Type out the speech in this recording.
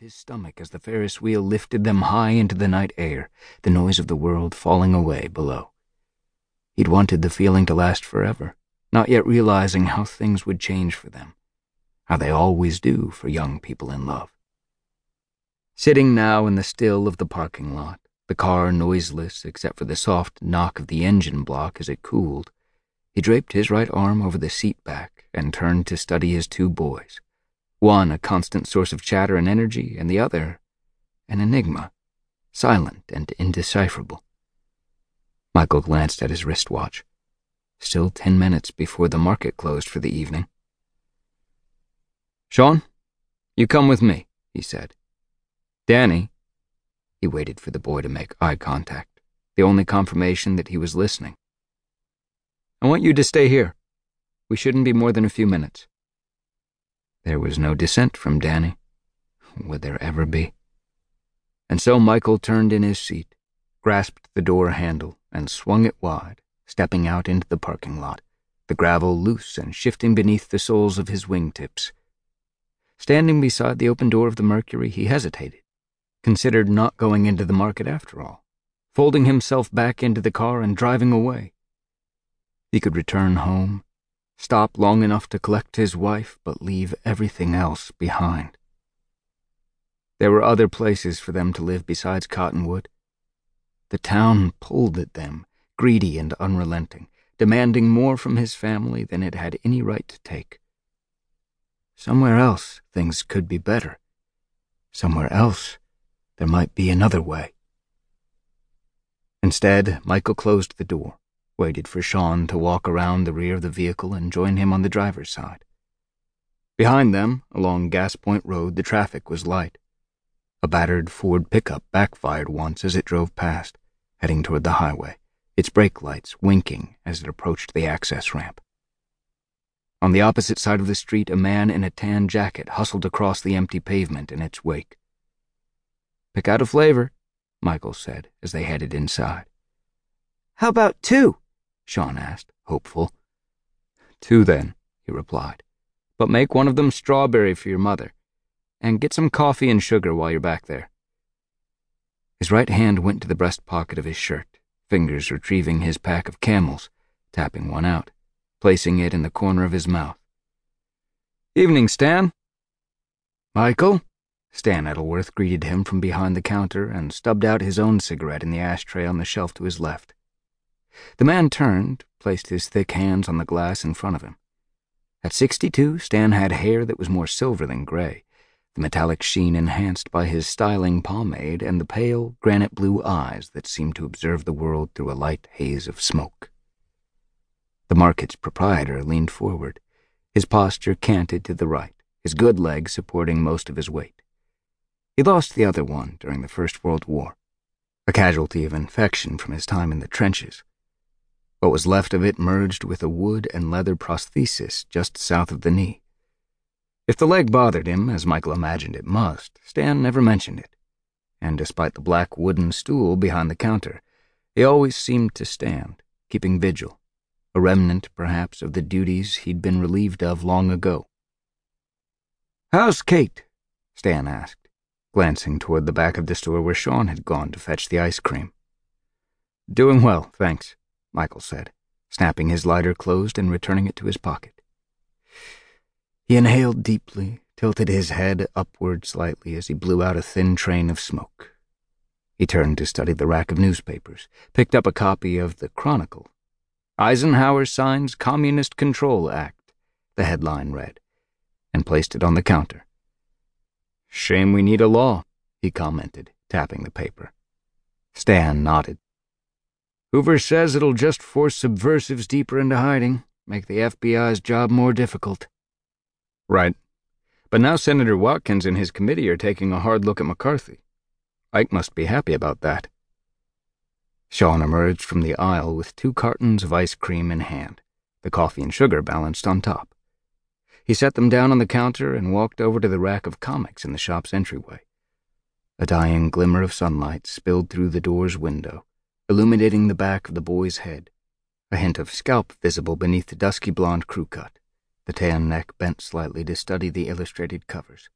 his stomach as the Ferris wheel lifted them high into the night air, the noise of the world falling away below. He'd wanted the feeling to last forever, not yet realizing how things would change for them, how they always do for young people in love. Sitting now in the still of the parking lot, the car noiseless except for the soft knock of the engine block as it cooled, he draped his right arm over the seat back and turned to study his two boys. One a constant source of chatter and energy, and the other an enigma, silent and indecipherable. Michael glanced at his wristwatch. Still ten minutes before the market closed for the evening. Sean, you come with me, he said. Danny. He waited for the boy to make eye contact, the only confirmation that he was listening. I want you to stay here. We shouldn't be more than a few minutes. There was no dissent from Danny. Would there ever be? And so Michael turned in his seat, grasped the door handle, and swung it wide, stepping out into the parking lot, the gravel loose and shifting beneath the soles of his wingtips. Standing beside the open door of the Mercury, he hesitated, considered not going into the market after all, folding himself back into the car and driving away. He could return home, stop long enough to collect his wife, but leave everything else behind. There were other places for them to live besides Cottonwood. The town pulled at them, greedy and unrelenting, demanding more from his family than it had any right to take. Somewhere else things could be better. Somewhere else there might be another way. Instead, Michael closed the door waited for Sean to walk around the rear of the vehicle and join him on the driver's side. Behind them, along Gas Point Road, the traffic was light. A battered Ford pickup backfired once as it drove past, heading toward the highway, its brake lights winking as it approached the access ramp. On the opposite side of the street, a man in a tan jacket hustled across the empty pavement in its wake. Pick out a flavor, Michael said as they headed inside. How about two? Sean asked, hopeful. Two, then, he replied. But make one of them strawberry for your mother. And get some coffee and sugar while you're back there. His right hand went to the breast pocket of his shirt, fingers retrieving his pack of camels, tapping one out, placing it in the corner of his mouth. Evening, Stan. Michael? Stan Ethelworth greeted him from behind the counter and stubbed out his own cigarette in the ashtray on the shelf to his left. The man turned, placed his thick hands on the glass in front of him. At sixty-two, Stan had hair that was more silver than gray, the metallic sheen enhanced by his styling pomade and the pale, granite blue eyes that seemed to observe the world through a light haze of smoke. The market's proprietor leaned forward, his posture canted to the right, his good leg supporting most of his weight. He lost the other one during the First World War, a casualty of infection from his time in the trenches. What was left of it merged with a wood and leather prosthesis just south of the knee. If the leg bothered him, as Michael imagined it must, Stan never mentioned it. And despite the black wooden stool behind the counter, he always seemed to stand, keeping vigil, a remnant, perhaps, of the duties he'd been relieved of long ago. How's Kate? Stan asked, glancing toward the back of the store where Sean had gone to fetch the ice cream. Doing well, thanks. Michael said, snapping his lighter closed and returning it to his pocket. He inhaled deeply, tilted his head upward slightly as he blew out a thin train of smoke. He turned to study the rack of newspapers, picked up a copy of the Chronicle. Eisenhower signs Communist Control Act, the headline read, and placed it on the counter. Shame we need a law, he commented, tapping the paper. Stan nodded. Hoover says it'll just force subversives deeper into hiding, make the FBI's job more difficult. Right. But now Senator Watkins and his committee are taking a hard look at McCarthy. Ike must be happy about that. Sean emerged from the aisle with two cartons of ice cream in hand, the coffee and sugar balanced on top. He set them down on the counter and walked over to the rack of comics in the shop's entryway. A dying glimmer of sunlight spilled through the door's window, illuminating the back of the boy's head, a hint of scalp visible beneath the dusky blonde crew cut, the tan neck bent slightly to study the illustrated covers.